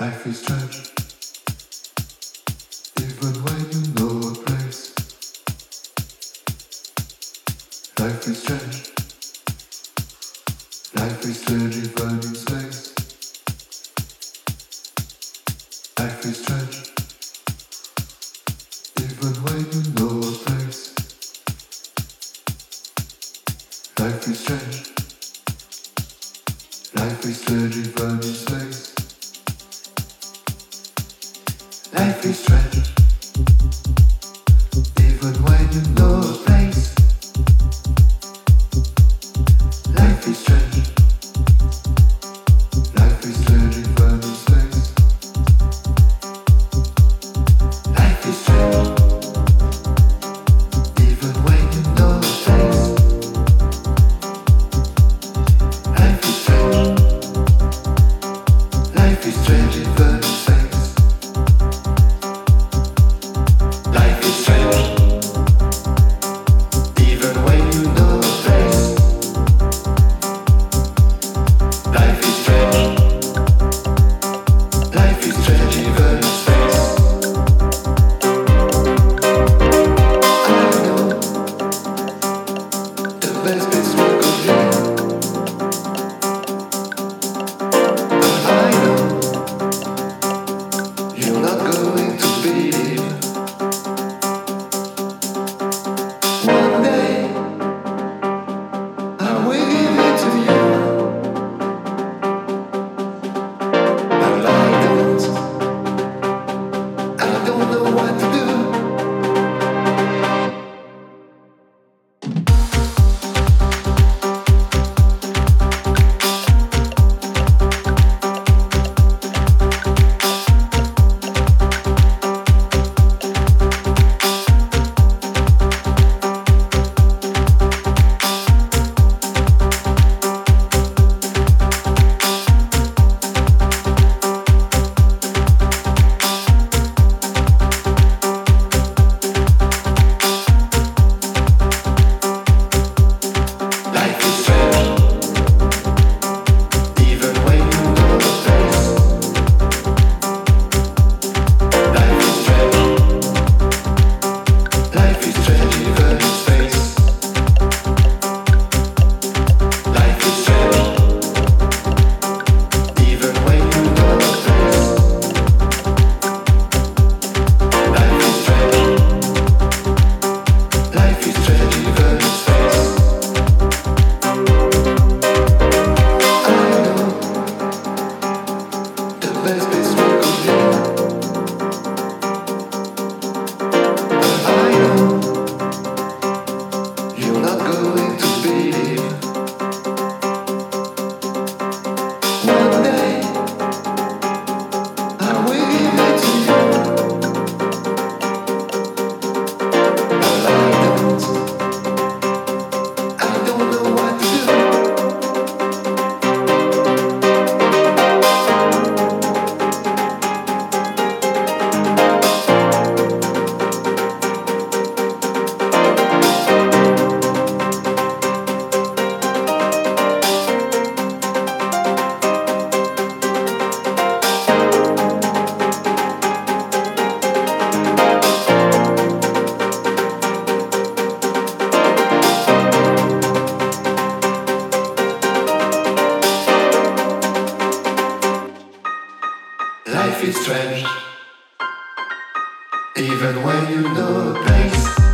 Life is tragic. even when you know the place.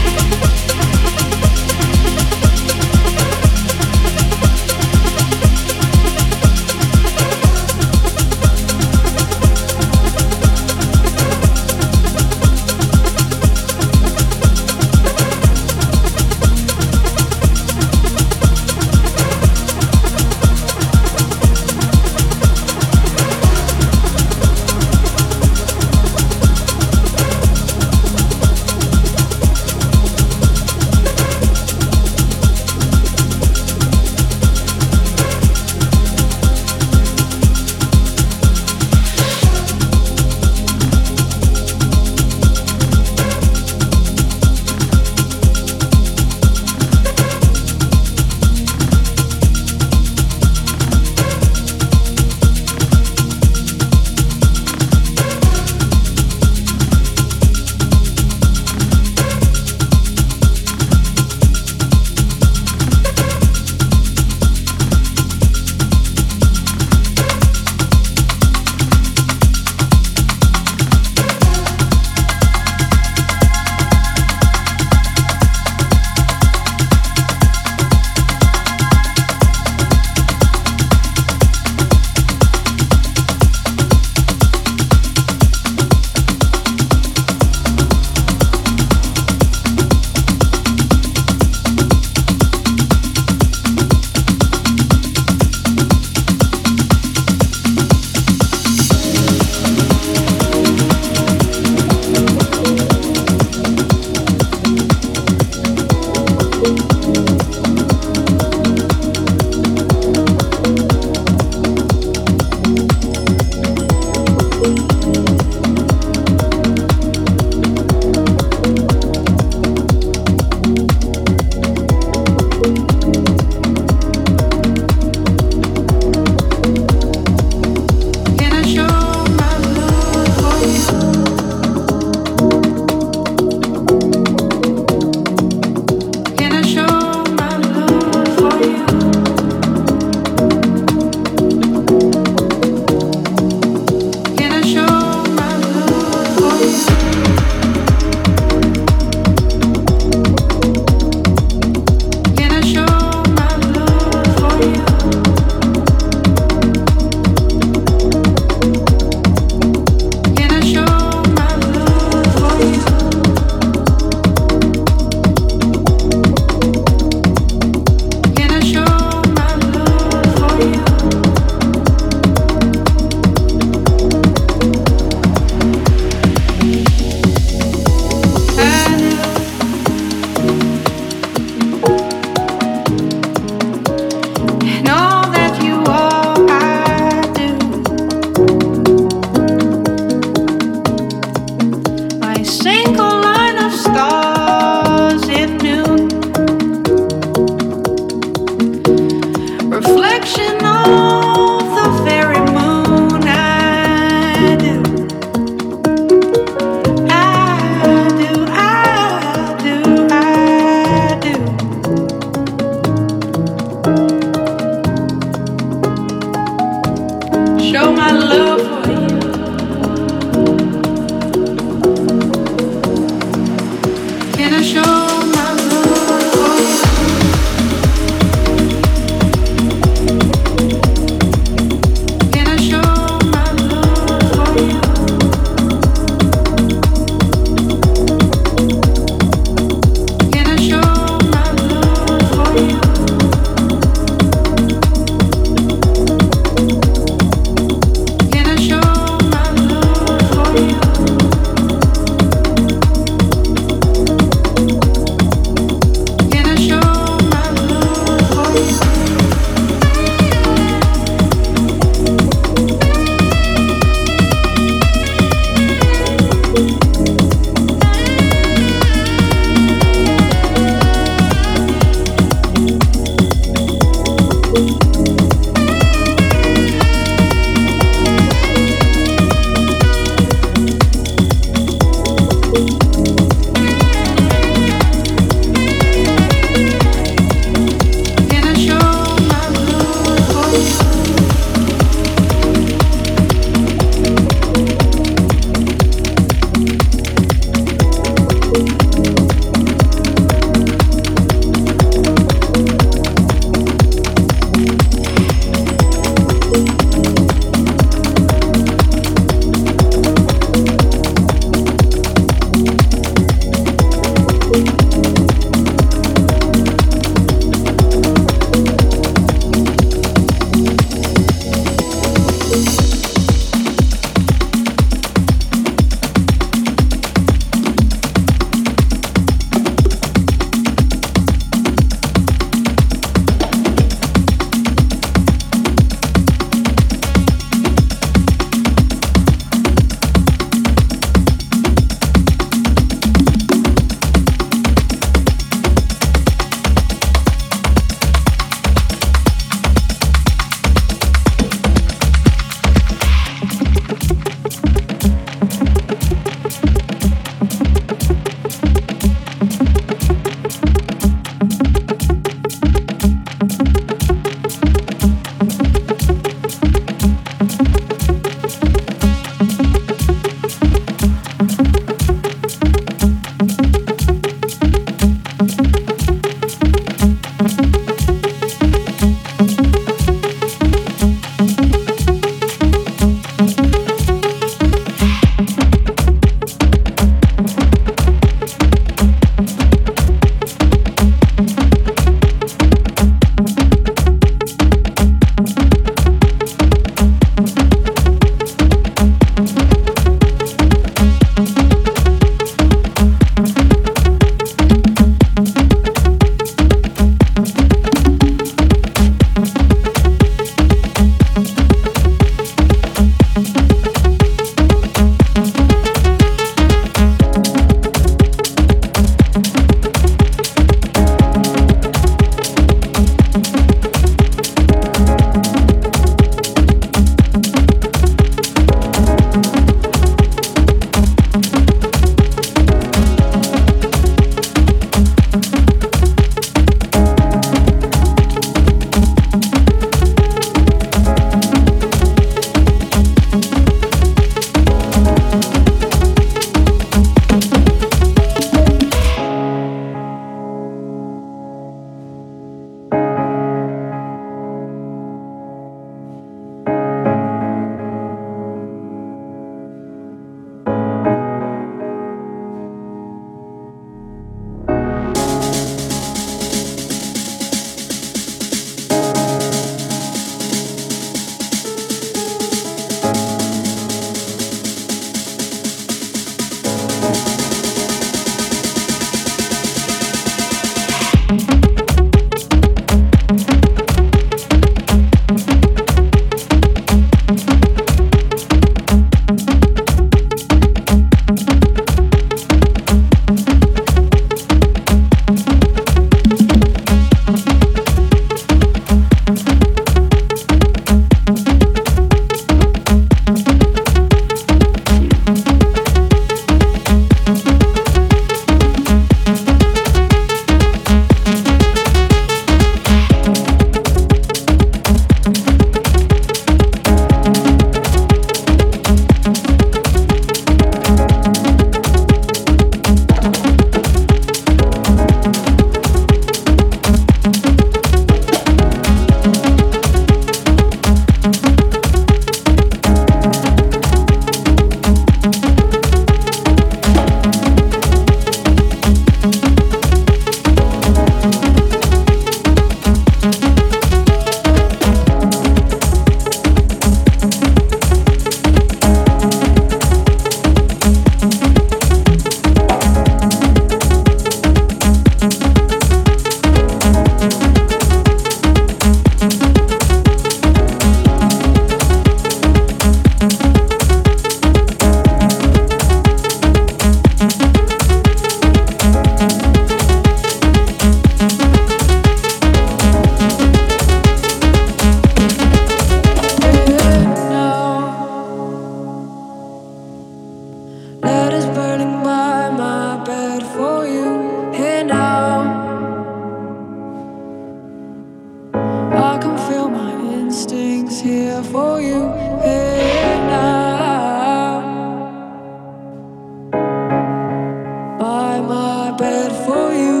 bad for you.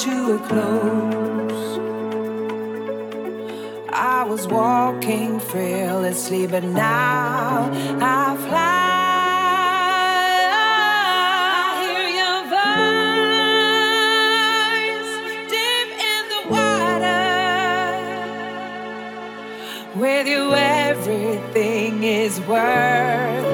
to a close. I was walking fearlessly, but now I fly. with you everything is worth